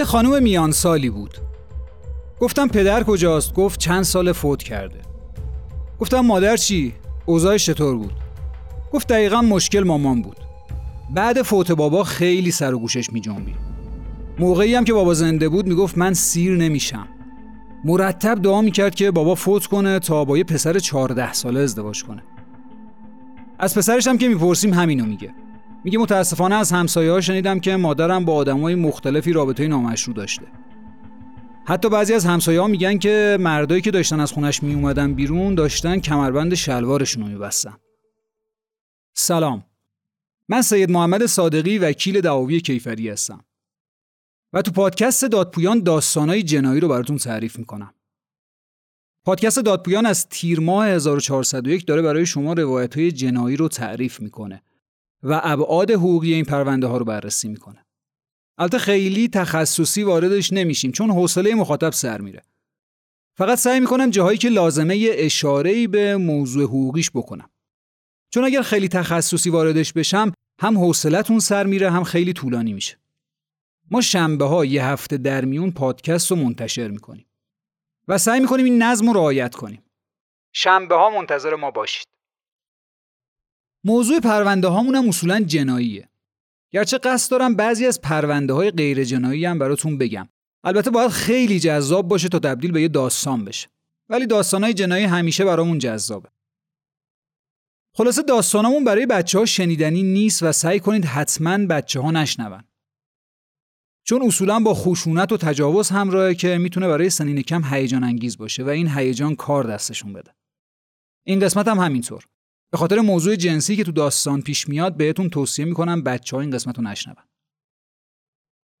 یه خانم میان سالی بود. گفتم پدر کجاست؟ گفت چند سال فوت کرده. گفتم مادر چی؟ اوضاعش چطور بود؟ گفت دقیقا مشکل مامان بود. بعد فوت بابا خیلی سر و گوشش می جنبی. موقعی هم که بابا زنده بود می‌گفت من سیر نمیشم. مرتب دعا می‌کرد که بابا فوت کنه تا با یه پسر 14 ساله ازدواج کنه. از پسرش هم که می‌پرسیم همینو میگه. میگه متاسفانه از همسایه ها شنیدم که مادرم با آدمای مختلفی رابطه نامشروع داشته. حتی بعضی از همسایه ها میگن که مردایی که داشتن از خونش میومدن بیرون داشتن کمربند شلوارشون رو میبستن. سلام. من سید محمد صادقی وکیل دعاوی کیفری هستم. و تو پادکست دادپویان داستانهای جنایی رو براتون تعریف می‌کنم. پادکست دادپویان از تیر ماه 1401 داره برای شما روایت های جنایی رو تعریف می‌کنه. و ابعاد حقوقی این پرونده ها رو بررسی می‌کنه. البته خیلی تخصصی واردش نمیشیم چون حوصله مخاطب سر میره. فقط سعی می‌کنم جاهایی که لازمه اشاره به موضوع حقوقیش بکنم. چون اگر خیلی تخصصی واردش بشم هم حوصلتون سر میره هم خیلی طولانی میشه. ما شنبه ها یه هفته در میون پادکست رو منتشر می‌کنیم. و سعی می‌کنیم این نظم رو رعایت کنیم. شنبه ها منتظر ما باشید. موضوع پرونده هامون هم اصولا جناییه. گرچه قصد دارم بعضی از پرونده های غیر جنایی هم براتون بگم. البته باید خیلی جذاب باشه تا تبدیل به یه داستان بشه. ولی داستان های جنایی همیشه برامون جذابه. خلاصه داستانمون برای بچه ها شنیدنی نیست و سعی کنید حتما بچه ها نشنون. چون اصولا با خشونت و تجاوز همراهه که می‌تونه برای سنین کم هیجان انگیز باشه و این هیجان کار دستشون بده. این قسمت هم همینطور. به خاطر موضوع جنسی که تو داستان پیش میاد بهتون توصیه می‌کنم بچه ها این قسمت رو نشنون.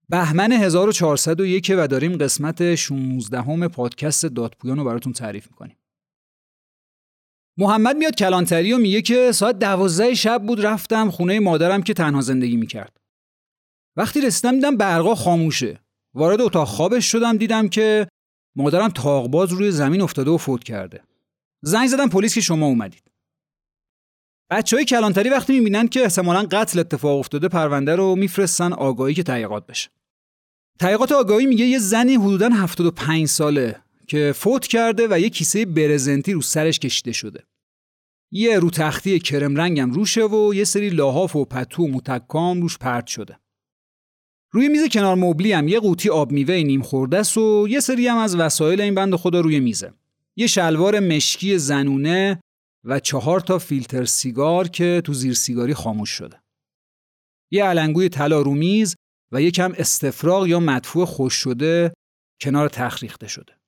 بهمن 1401 و داریم قسمت 16 همه پادکست دادپویان رو براتون تعریف می‌کنیم. محمد میاد کلانتری و میگه که ساعت دوازده شب بود رفتم خونه مادرم که تنها زندگی می‌کرد. وقتی رسیدم دیدم برقا خاموشه وارد اتاق خوابش شدم دیدم که مادرم تاقباز روی زمین افتاده و فوت کرده زنگ زدم پلیس که شما اومدید بچه های کلانتری وقتی می‌بینن که احتمالا قتل اتفاق افتاده پرونده رو میفرستن آگاهی که تحقیقات بشه. تحقیقات آگاهی میگه یه زنی حدودا 75 ساله که فوت کرده و یه کیسه برزنتی رو سرش کشیده شده. یه رو تختی کرم رنگم روشه و یه سری لاحاف و پتو و متکام روش پرت شده. روی میز کنار مبلی هم یه قوطی آب میوه نیم خورده است و یه سری هم از وسایل این بند خدا روی میزه. یه شلوار مشکی زنونه و چهار تا فیلتر سیگار که تو زیر سیگاری خاموش شده. یه علنگوی طلا رو میز و یه کم استفراغ یا مدفوع خوش شده کنار تخریخته شده.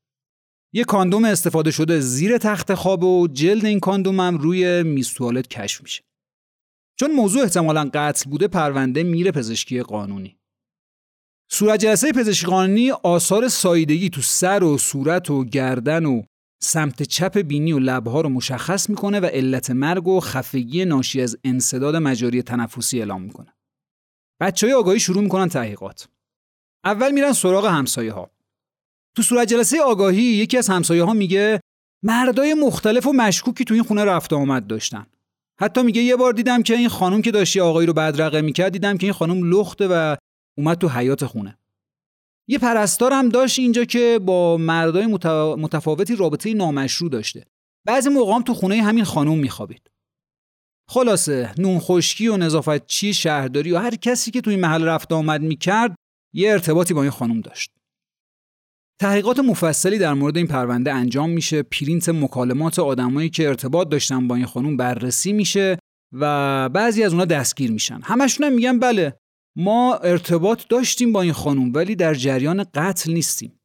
یه کاندوم استفاده شده زیر تخت خواب و جلد این کاندوم هم روی میز توالت کشف میشه. چون موضوع احتمالا قتل بوده پرونده میره پزشکی قانونی. صورت جلسه پزشکی قانونی آثار سایدگی تو سر و صورت و گردن و سمت چپ بینی و لبها رو مشخص می‌کنه و علت مرگ و خفگی ناشی از انصداد مجاری تنفسی اعلام می‌کنه. بچه های آگاهی شروع می‌کنن تحقیقات. اول میرن سراغ همسایه ها. تو صورت جلسه آگاهی یکی از همسایه ها میگه مردای مختلف و مشکوکی تو این خونه رفت آمد داشتن. حتی میگه یه بار دیدم که این خانم که داشتی آقایی رو بدرقه می‌کرد دیدم که این خانم لخته و اومد تو حیات خونه یه پرستار هم داشت اینجا که با مردای متفاوتی رابطه نامشروع داشته. بعضی موقع هم تو خونه همین خانم میخوابید. خلاصه نون خشکی و نظافت چی شهرداری و هر کسی که تو این محل رفت آمد می‌کرد یه ارتباطی با این خانم داشت. تحقیقات مفصلی در مورد این پرونده انجام میشه. پرینت مکالمات آدمایی که ارتباط داشتن با این خانم بررسی میشه و بعضی از اونا دستگیر میشن. همشون هم میگن بله ما ارتباط داشتیم با این خانوم ولی در جریان قتل نیستیم.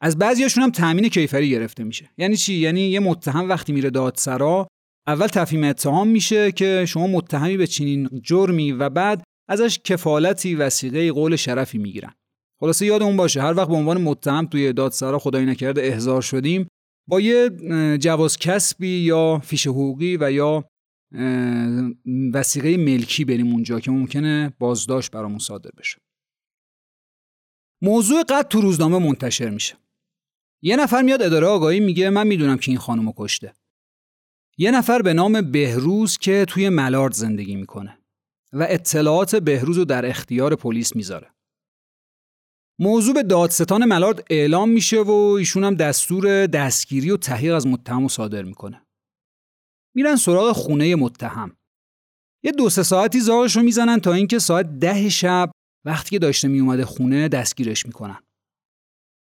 از بعضیاشون هم تأمین کیفری گرفته میشه. یعنی چی؟ یعنی یه متهم وقتی میره دادسرا اول تفهیم اتهام میشه که شما متهمی به چنین جرمی و بعد ازش کفالتی وسیقه قول شرفی می‌گیرن. خلاصه یادمون باشه هر وقت به عنوان متهم توی دادسرا خدای نکرده احضار شدیم با یه جواز کسبی یا فیش حقوقی و یا وسیقه ملکی بریم اونجا که ممکنه بازداشت برامون صادر بشه. موضوع قتل تو روزنامه منتشر میشه. یه نفر میاد اداره آگاهی میگه من می‌دونم که این خانم کشته. یه نفر به نام بهروز که توی ملارد زندگی می‌کنه و اطلاعات بهروز رو در اختیار پلیس می‌ذاره. موضوع به دادستان ملارد اعلام میشه و ایشون هم دستور دستگیری و تحقیق از متهم صادر می‌کنه. میرن سراغ خونه متهم. یه دو سه ساعتی زارش رو می‌زنن تا اینکه ساعت ده شب وقتی که داشته میومده خونه دستگیرش می‌کنن.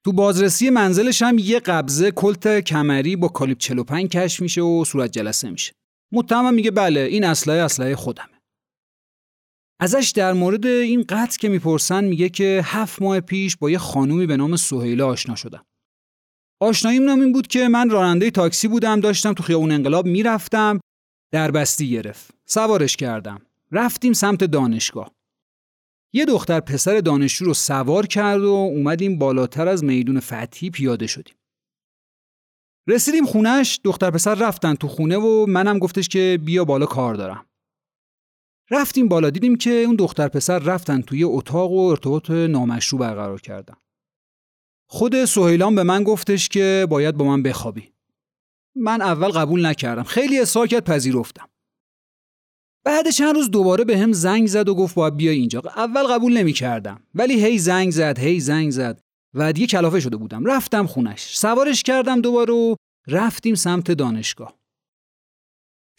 تو بازرسی منزلش هم یه قبضه کلت کمری با کالیپ 45 کشف میشه و صورت جلسه میشه. متهم میگه بله این اسلحه اسلحه خودمه. ازش در مورد این قتل که می‌پرسن میگه که هفت ماه پیش با یه خانومی به نام سهیله آشنا شدم. آشناییم نام این بود که من راننده تاکسی بودم داشتم تو خیابون انقلاب می‌رفتم در بستی گرفت. سوارش کردم. رفتیم سمت دانشگاه. یه دختر پسر دانشجو رو سوار کرد و اومدیم بالاتر از میدون فتحی پیاده شدیم. رسیدیم خونش دختر پسر رفتن تو خونه و منم گفتش که بیا بالا کار دارم. رفتیم بالا دیدیم که اون دختر پسر رفتن توی اتاق و ارتباط نامشروع برقرار کردن. خود سهیلان به من گفتش که باید با من بخوابی. من اول قبول نکردم. خیلی اصرار کرد پذیرفتم. بعد چند روز دوباره به هم زنگ زد و گفت باید بیا اینجا. اول قبول نمی کردم. ولی هی زنگ زد، هی زنگ زد. و دیگه کلافه شده بودم. رفتم خونش. سوارش کردم دوباره و رفتیم سمت دانشگاه.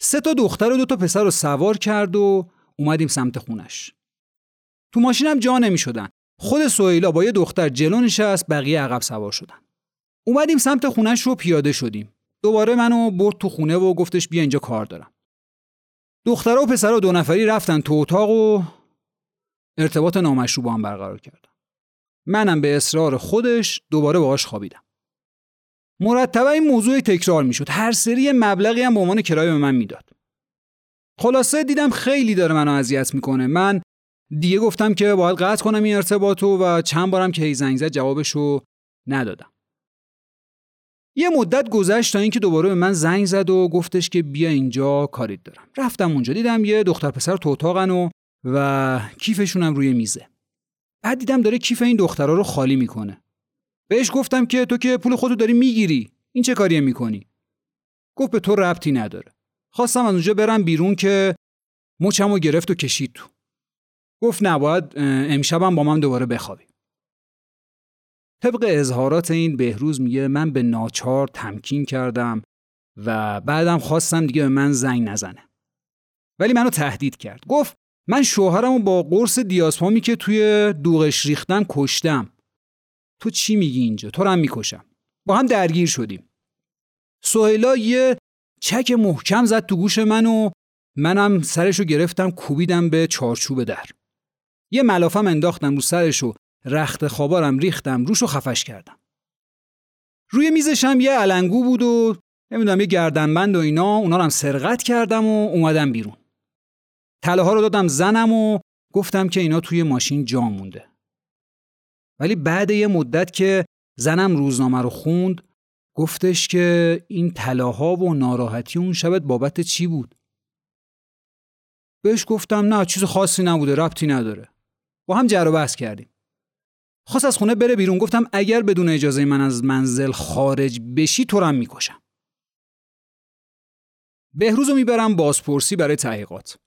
سه تا دختر و دو تا پسر رو سوار کرد و اومدیم سمت خونش. تو ماشینم جا نمی شدن. خود سویلا با یه دختر جلو نشست بقیه عقب سوار شدن. اومدیم سمت خونش رو پیاده شدیم. دوباره منو برد تو خونه و گفتش بیا اینجا کار دارم. دخترها و پسرها دو نفری رفتن تو اتاق و ارتباط نامشروع با هم برقرار کردن. منم به اصرار خودش دوباره باهاش خوابیدم. مرتبا این موضوع تکرار می‌شد. هر سری مبلغی هم به عنوان کرایه به من می‌داد. خلاصه دیدم خیلی داره منو اذیت می‌کنه من دیگه گفتم که باید قطع کنم این ارتباطو و چند بارم که هی زنگ زد جوابشو ندادم. یه مدت گذشت تا اینکه دوباره به من زنگ زد و گفتش که بیا اینجا کاریت دارم. رفتم اونجا دیدم یه دختر پسر تو اتاقن و و کیفشونم روی میزه. بعد دیدم داره کیف این دخترها رو خالی می‌کنه. بهش گفتم که تو که پول خودتو داری می‌گیری. این چه کاریه می‌کنی؟ گفت به تو ربطی نداره. خواستم از اونجا برم بیرون که مچمو گرفت و کشید تو. گفت نباید امشبم با من دوباره بخوابی. طبق اظهارات این بهروز میگه من به ناچار تمکین کردم و بعدم خواستم دیگه به من زنگ نزنه. ولی منو تهدید کرد. گفت من شوهرمو با قرص دیاسپامی که توی دوغش ریختن کشتم. تو چی میگی اینجا؟ تو رو هم می‌کشم. با هم درگیر شدیم. سهیلا یه چک محکم زد تو گوش من و منم سرشو گرفتم کوبیدم به چارچوب در. یه ملافم انداختم رو سرشو رخت خوابارم ریختم روشو خفش کردم روی میزشم یه علنگو بود و نمی‌دونم یه گردنبند و اینا اونا رو هم سرقت کردم و اومدم بیرون تله ها رو دادم زنم و گفتم که اینا توی ماشین جا مونده ولی بعد یه مدت که زنم روزنامه رو خوند گفتش که این طلاها و ناراحتی اون شبت بابت چی بود؟ بهش گفتم نه چیز خاصی نبوده ربطی نداره. با هم جر و بحث کردیم. خواست از خونه بره بیرون گفتم اگر بدون اجازه من از منزل خارج بشی تو رم می‌کشم. بهروز می‌برم بازپرسی برای تحقیقات.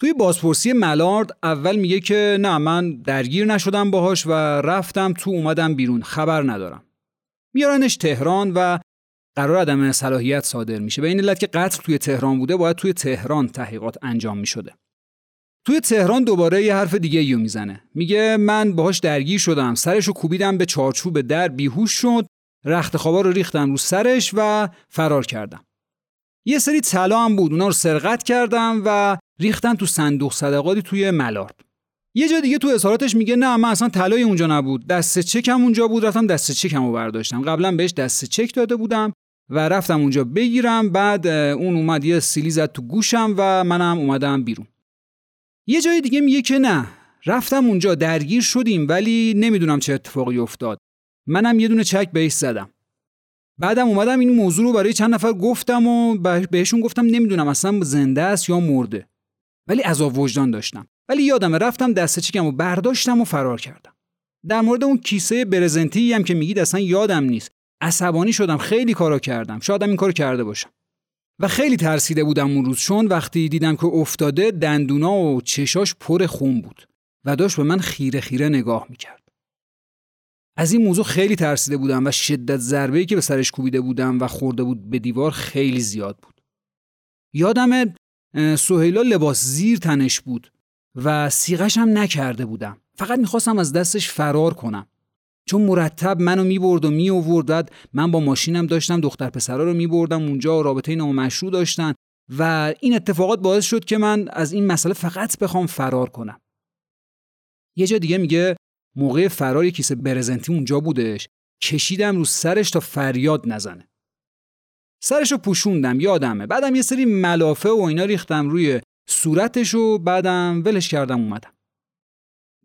توی بازپرسی ملارد اول میگه که نه من درگیر نشدم باهاش و رفتم تو اومدم بیرون خبر ندارم. میارنش تهران و قرار عدم صلاحیت صادر میشه به این علت که قتل توی تهران بوده باید توی تهران تحقیقات انجام می‌شده توی تهران دوباره یه حرف دیگه یو می‌زنه. میگه من باهاش درگیر شدم. سرشو کوبیدم به چارچوب در بیهوش شد. رخت خوابا رو ریختم رو سرش و فرار کردم. یه سری طلا هم بود اونا رو سرقت کردم و ریختن تو صندوق صدقاتی توی ملارد یه جا دیگه تو اظهاراتش میگه نه من اصلا طلای اونجا نبود. دست چکم اونجا بود رفتم دست چکمو برداشتم. قبلا بهش دست چک داده بودم و رفتم اونجا بگیرم. بعد اون اومد یه سیلی زد تو گوشم و منم اومدم بیرون. یه جای دیگه میگه که نه رفتم اونجا درگیر شدیم ولی نمی‌دونم چه اتفاقی افتاد. منم یه دونه چک بهش زدم. بعدم اومدم این موضوع رو برای چند نفر گفتم و بهشون گفتم نمی‌دونم اصلا زنده است یا مرده. ولی عذاب وجدان داشتم. ولی یادمه رفتم دسته چکم و برداشتم و فرار کردم. در مورد اون کیسه برزنتی هم که میگید اصلا یادم نیست. عصبانی شدم خیلی کارا کردم. شادم این کارو کرده باشم. و خیلی ترسیده بودم اون روز چون وقتی دیدم که افتاده دندونا و چشاش پر خون بود و داشت به من خیره خیره نگاه می‌کرد از این موضوع خیلی ترسیده بودم و شدت ضربه‌ای که به سرش کوبیده بودم و خورده بود به دیوار خیلی زیاد بود. یادم سهیلا لباس زیر تنش بود و سیغش هم نکرده بودم. فقط می‌خواستم از دستش فرار کنم. چون مرتب منو می‌برد و میآورد من با ماشینم داشتم دختر پسرا رو میبردم اونجا رابطه نامشروع داشتن و این اتفاقات باعث شد که من از این مسئله فقط بخوام فرار کنم. یه جا دیگه میگه موقع فرار کیسه برزنتی اونجا بودش. کشیدم رو سرش تا فریاد نزنه. سرش رو پوشوندم یادمه. بعدم یه سری ملافه و اینا ریختم روی صورتش و بعدم ولش کردم اومدم.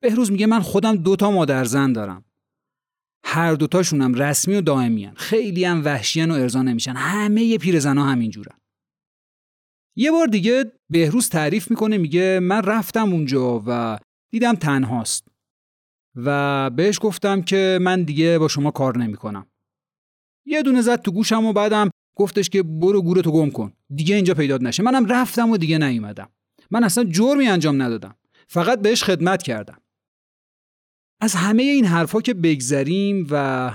بهروز میگه من خودم دوتا مادر زن دارم. هر دوتاشونم رسمی و دائمی هن. خیلی هم وحشیان و ارضا نمیشن. همه پیرزنا همینجورن. یه بار دیگه بهروز تعریف می‌کنه میگه من رفتم اونجا و دیدم تنهاست. و بهش گفتم که من دیگه با شما کار نمی‌کنم. یه دونه زد تو گوشم و بعدم گفتش که برو گورتو گم کن. دیگه اینجا پیدات نشه. منم رفتم و دیگه نیومدم. من اصلا جرمی انجام ندادم. فقط بهش خدمت کردم. از همه این حرفا که بگذریم و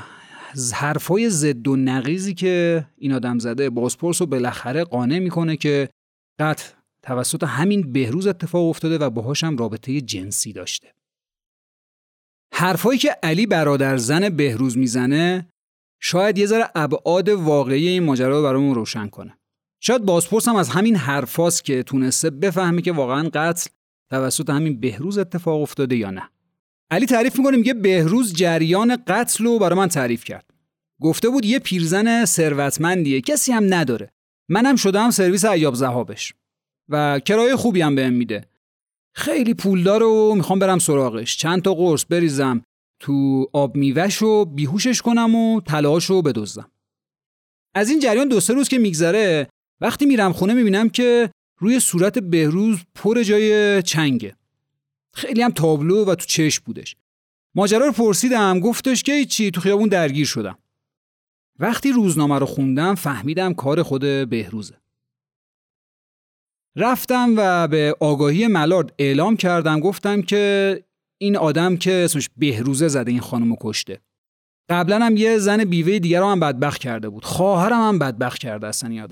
حرفای زد و نقیزی که این آدم زده بازپرس رو بالاخره قانع می‌کنه که قطع توسط همین بهروز اتفاق افتاده و باهاشم رابطه جنسی داشته حرفایی که علی برادر زن بهروز می‌زنه شاید یه ذره ابعاد واقعی این ماجرا رو برامون روشن کنه. شاید بازپرسم از همین حرفاست که تونسته بفهمه که واقعا قتل توسط همین بهروز اتفاق افتاده یا نه. علی تعریف می‌کنه میگه بهروز جریان قتل رو برای من تعریف کرد. گفته بود یه پیرزن ثروتمندیه کسی هم نداره. منم شدم سرویس ایاب زهابش و کرایه خوبی هم بهم میده. خیلی پولدار و می‌خوام برم سراغش چند تا قرص بریزم تو آب میوش و بیهوشش کنم و تلاش رو بدزدم از این جریان دو سه روز که میگذره وقتی میرم خونه می‌بینم که روی صورت بهروز پر جای چنگه خیلی هم تابلو و تو چشم بودش. ماجرا رو پرسیدم گفتش که چی تو خیابون درگیر شدم. وقتی روزنامه رو خوندم فهمیدم کار خود بهروزه. رفتم و به آگاهی ملارد اعلام کردم گفتم که این آدم که اسمش بهروزه زده این خانم کشته. قبلا هم یه زن بیوه دیگر رو هم بدبخت کرده بود. خواهرم هم بدبخت کرده اصلا این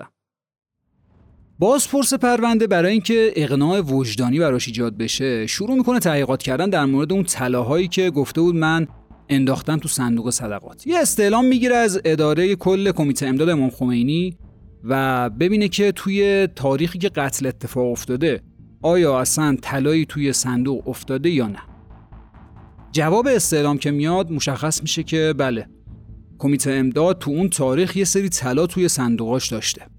باز پرس پرونده برای اینکه اقناع وجدانی براش ایجاد بشه شروع می‌کنه تحقیقات کردن در مورد اون طلاهایی که گفته بود من انداختم تو صندوق صدقات. یه استعلام می‌گیره از اداره کل کمیته امداد امام خمینی و ببینه که توی تاریخی که قتل اتفاق افتاده آیا اصلا طلایی توی صندوق افتاده یا نه؟ جواب استعلام که میاد مشخص میشه که بله کمیته امداد تو اون تاریخ یه سری طلا توی صندوقاش داشته.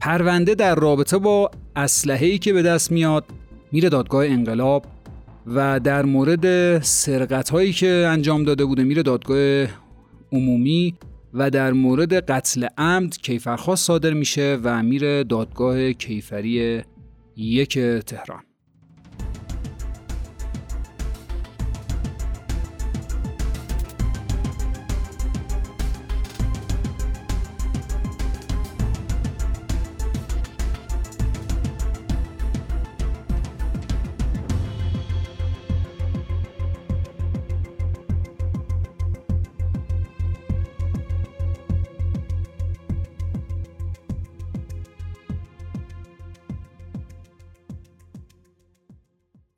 پرونده در رابطه با اسلحه‌ای که به دست میاد میره دادگاه انقلاب و در مورد سرقت هایی که انجام داده بوده میره دادگاه عمومی و در مورد قتل عمد کیفرخواست صادر میشه و میره دادگاه کیفری یک تهران.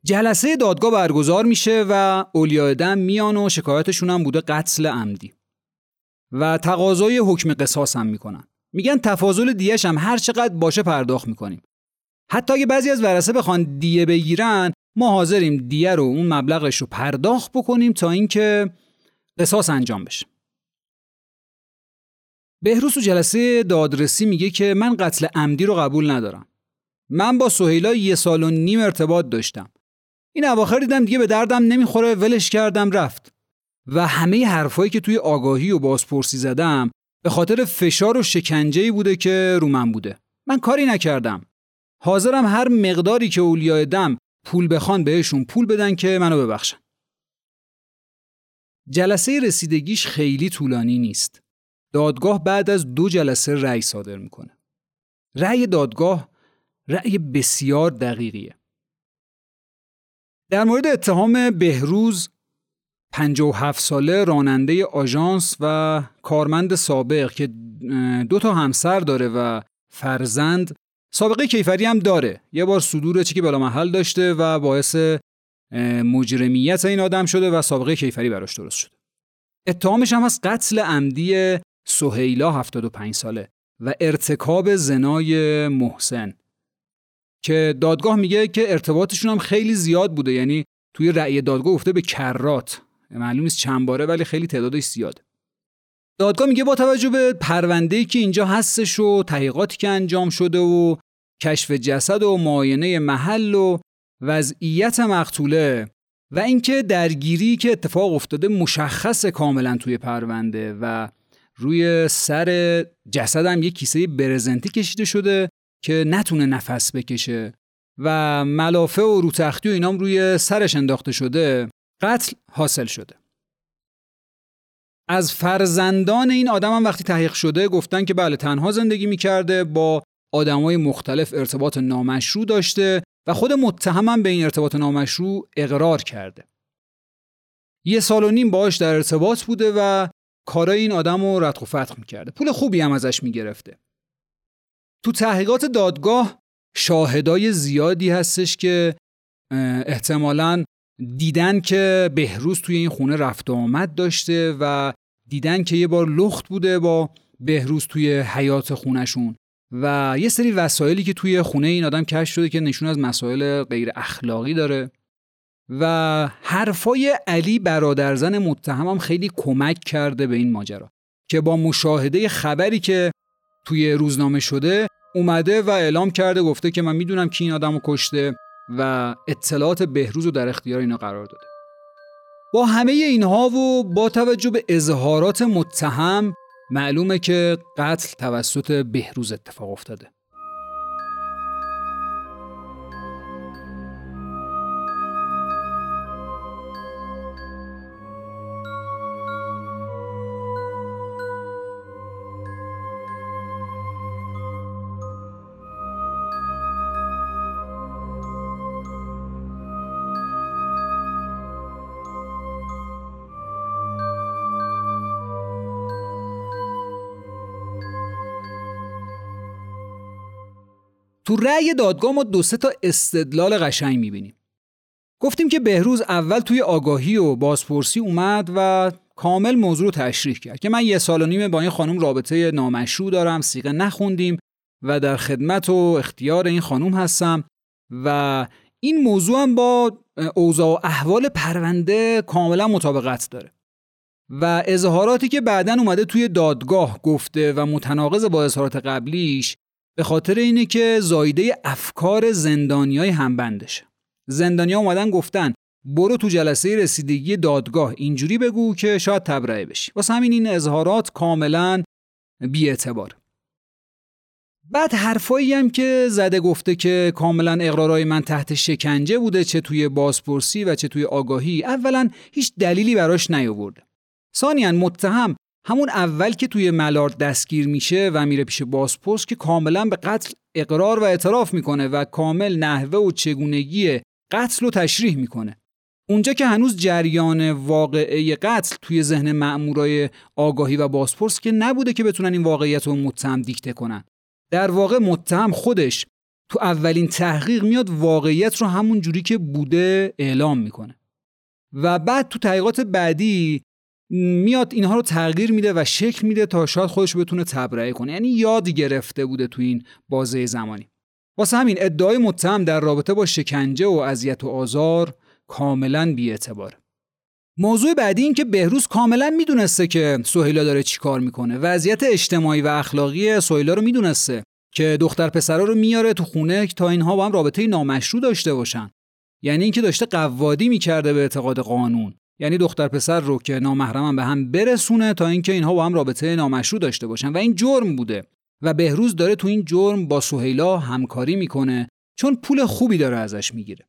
جلسه دادگاه برگزار میشه و اولیاء میان و شکایتشون هم بوده قتل عمدی. و تقاضای حکم قصاص هم می‌کنن. میگن تفاضل دیش هم هر چقدر باشه پرداخت می‌کنیم. حتی اگه بعضی از ورثه بخوان دیه بگیرن ما حاضریم دیه رو اون مبلغش رو پرداخت بکنیم تا اینکه قصاص انجام بشه. بهروز و جلسه دادرسی میگه که من قتل عمدی رو قبول ندارم. من با سهیلا یه سال و نیم ارتباط داشتم. این اواخر دیدم دیگه به دردم نمی‌خوره ولش کردم رفت. و همه حرفایی که توی آگاهی و بازپرسی زدم به خاطر فشار و شکنجه‌ای بوده که رو من بوده. من کاری نکردم. حاضرم هر مقداری که اولیای دم پول بخوان بهشون پول بدن که منو ببخشن. جلسه رسیدگیش خیلی طولانی نیست. دادگاه بعد از دو جلسه رأی صادر می‌کنه. رأی دادگاه رأی بسیار دقیقیه. در مورد اتهام بهروز 57 ساله راننده آژانس و کارمند سابق که دو تا همسر داره و فرزند سابقه کیفری هم داره. یه بار صدور چی که بلا محل داشته و باعث مجرمیت این آدم شده و سابقه کیفری براش درست شده. اتهامش هم از قتل عمدی سهیلا 75 ساله و ارتکاب زنای محسن. که دادگاه میگه که ارتباطشون هم خیلی زیاد بوده. یعنی توی رأی دادگاه گفته به کرات. معلوم نیست چند باره ولی خیلی تعدادش زیاده دادگاه میگه با توجه به پرونده که اینجا هستش و تحقیقاتی که انجام شده و کشف جسد و معاینه محل و وضعیت مقتوله و اینکه درگیری که اتفاق افتاده مشخص کاملا توی پرونده و روی سر جسد هم کیسه برزنتی کشیده شده که نتونه نفس بکشه و ملافه و روتختی و اینام روی سرش انداخته شده قتل حاصل شده از فرزندان این آدم هم وقتی تحقیق شده گفتن که بله تنها زندگی می‌کرده با آدمای مختلف ارتباط نامشروع داشته و خود متهم به این ارتباط نامشروع اقرار کرده. یه سال و نیم باهاش در ارتباط بوده و کارای این آدم رو ردخ و فتح می‌کرده. پول خوبی هم ازش می‌گرفته. تو تحقیقات دادگاه شاهدای زیادی هستش که احتمالاً دیدن که بهروز توی این خونه رفت و آمد داشته و دیدن که یه بار لخت بوده با بهروز توی حیات خونشون و یه سری وسایلی که توی خونه این آدم کشف شده که نشون از مسائل غیر اخلاقی داره و حرفای علی برادرزن متهمم خیلی کمک کرده به این ماجرا که با مشاهده خبری که توی روزنامه شده اومده و اعلام کرده گفته که من می‌دونم کی این آدم رو کشته و اطلاعات بهروز رو در اختیار اینا قرار داده. با همه اینها و با توجه به اظهارات متهم معلومه که قتل توسط بهروز اتفاق افتاده. تو رأی دادگاه ما دو سه تا استدلال قشنگ می‌بینیم. گفتیم که بهروز اول توی آگاهی و بازپرسی اومد و کامل موضوع رو تشریح کرد که من یه سال و نیمه با این خانم رابطه نامشروع دارم سیغه نخوندیم و در خدمت و اختیار این خانم هستم و این موضوع هم با اوضاع و احوال پرونده کاملا مطابقت داره و اظهاراتی که بعدا اومده توی دادگاه گفته و متناقض با اظهارات قبلیش به خاطر اینه که زایده افکار زندانیای همبندشه. زندانیا اومدن گفتن برو تو جلسه رسیدگی دادگاه اینجوری بگو که شاید تبرئه بشی. واسه همین این اظهارات کاملا بیاعتبار. بعد حرفایی هم که زده گفته که کاملا اقرارای من تحت شکنجه بوده چه توی بازپرسی و چه توی آگاهی اولا هیچ دلیلی براش نیاورده. ثانیا متهم همون اول که توی ملارد دستگیر میشه و میره پیش بازپرس که کاملا به قتل اقرار و اعتراف می‌کنه و کامل نحوه و چگونگی قتل رو تشریح می‌کنه. اونجا که هنوز جریان واقعه قتل توی ذهن مأمورای آگاهی و بازپرس که نبوده که بتونن این واقعیت رو متهم دیکته کنن. در واقع متهم خودش تو اولین تحقیق میاد واقعیت رو همون جوری که بوده اعلام می‌کنه. و بعد تو تحقیقات بعدی میاد اینها رو تغییر میده و شکل میده تا شاید خودش بتونه تبرئه کنه. یعنی یاد گرفته بوده تو این بازه زمانی. واسه همین ادعای متهم در رابطه با شکنجه و اذیت و آزار کاملا بیاعتباره. موضوع بعدی این که بهروز کاملا می‌دونسته که سهیلا داره چیکار می‌کنه. وضعیت اجتماعی و اخلاقی سهیلا رو می‌دونسته که دختر پسرا رو میاره تو خونه تا اینها با هم رابطه نامشروع داشته باشن. یعنی اینکه داشته قوادی می‌کرده به اعتقاد قانون. یعنی دختر پسر رو که نامحرمن به هم برسونه تا اینکه اینها با هم رابطه نامشروع داشته باشن. و این جرم بوده. و بهروز داره تو این جرم با سهیلا همکاری می‌کنه چون پول خوبی داره ازش می‌گیره.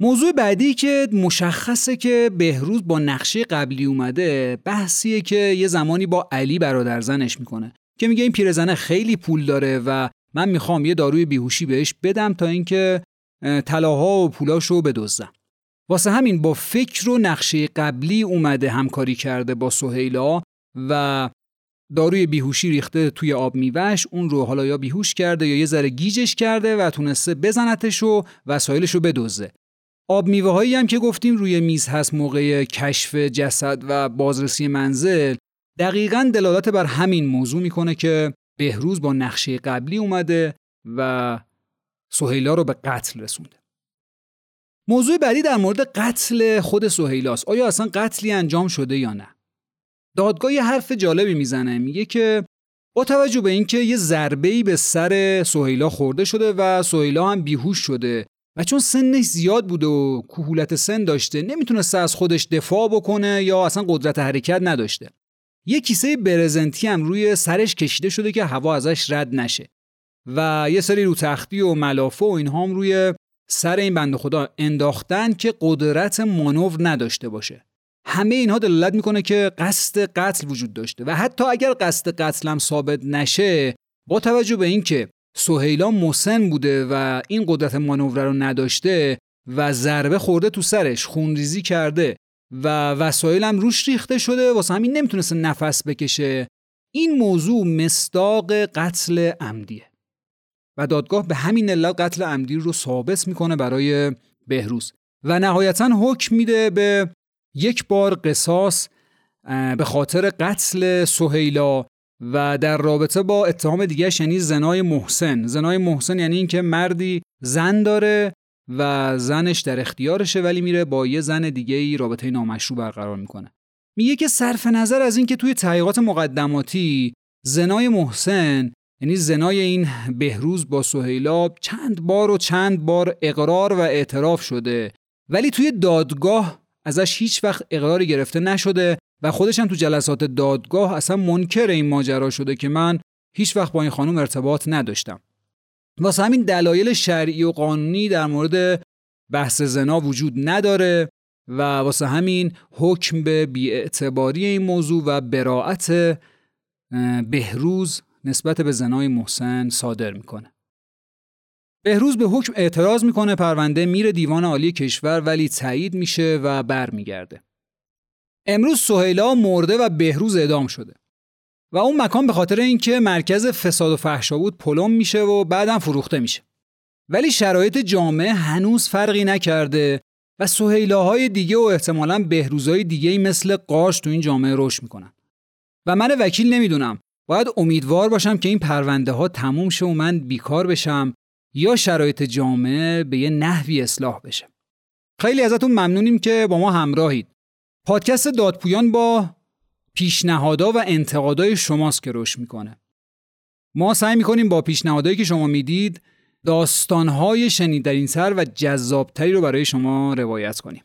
موضوع بعدی که مشخصه که بهروز با نقشه قبلی اومده بحثیه که یه زمانی با علی برادر زنش می‌کنه که میگه این پیرزنه خیلی پول داره و من می‌خوام یه داروی بیهوشی بهش بدم تا اینکه طلاها و پولاشو بدزدم. واسه همین با فکر و نقشه قبلی اومده همکاری کرده با سهیلا و داروی بیهوشی ریخته توی آب میوهش اون رو حالا یا بیهوش کرده یا یه ذره گیجش کرده و تونسته بزنتش و وسایلش رو بدوزه آب میوه هایی هم که گفتیم روی میز هست موقع کشف جسد و بازرسی منزل دقیقا دلالت بر همین موضوع می‌کنه که بهروز با نقشه قبلی اومده و سهیلا رو به قتل رسونده. موضوع بعدی در مورد قتل خود سهیلاست آیا اصلا قتلی انجام شده یا نه؟ دادگاه یه حرف جالبی می‌زنه. میگه که با توجه به اینکه یه ضربه به سر سهیلا خورده شده و سهیلا هم بیهوش شده و چون سنش زیاد بوده و کهولت سن داشته نمی‌تونسته از خودش دفاع بکنه یا اصلا قدرت حرکت نداشته. یه کیسه برزنتی هم روی سرش کشیده شده که هوا ازش رد نشه و یه سری رو تختی و ملافه و اینها هم روی سر این بنده خدا انداختن که قدرت مانور نداشته باشه. همه اینها دلالت می‌کنه که قصد قتل وجود داشته و حتی اگر قصد قتل هم ثابت نشه با توجه به اینکه سهیلا مسن بوده و این قدرت مانور رو نداشته و ضربه خورده تو سرش خونریزی کرده و وسایل هم روش ریخته شده واسه همین نمی‌تونسته نفس بکشه. این موضوع مستاق قتل عمدیه. و دادگاه به همین علت قتل عمدی رو ثابت می‌کنه برای بهروز. و نهایتا حکم میده به یک بار قصاص به خاطر قتل سهیلا و در رابطه با اتهام دیگه یعنی زنای محسن. زنای محسن یعنی اینکه مردی زن داره و زنش در اختیارشه ولی میره با یه زن دیگه ای رابطه نامشروع برقرار می‌کنه. میگه که صرف نظر از اینکه توی تحقیقات مقدماتی زنای محسن یعنی زنای این بهروز با سهیلا چند بار و چند بار اقرار و اعتراف شده. ولی توی دادگاه ازش هیچ وقت اقراری گرفته نشده و خودش هم تو جلسات دادگاه اصلا منکر این ماجرا شده که من هیچ وقت با این خانم ارتباط نداشتم. واسه همین دلایل شرعی و قانونی در مورد بحث زنا وجود نداره و واسه همین حکم به بیاعتباری این موضوع و براعت بهروز نسبت به زنای محسن صادر می‌کنه. بهروز به حکم اعتراض می‌کنه پرونده میره دیوان عالی کشور ولی تایید میشه و برمیگرده. امروز سهیلا مرده و بهروز اعدام شده. و اون مکان به خاطر اینکه مرکز فساد و فحشا بود پلم میشه و بعدم فروخته میشه. ولی شرایط جامعه هنوز فرقی نکرده و سهیلاهای دیگه و احتمالا بهروزهای دیگه مثل قاش تو این جامعه رشد می‌کنن. و من وکیل نمی‌دونم باید امیدوار باشم که این پرونده ها تموم شه و من بیکار بشم یا شرایط جامعه به یه نحوی اصلاح بشه. خیلی ازتون ممنونیم که با ما همراهید. پادکست دادپویان با پیشنهادا و انتقادای شماست که رشد می‌کنه. ما سعی می‌کنیم با پیشنهادایی که شما می‌دید داستانهای شنیدنی تر و جذابتری رو برای شما روایت کنیم.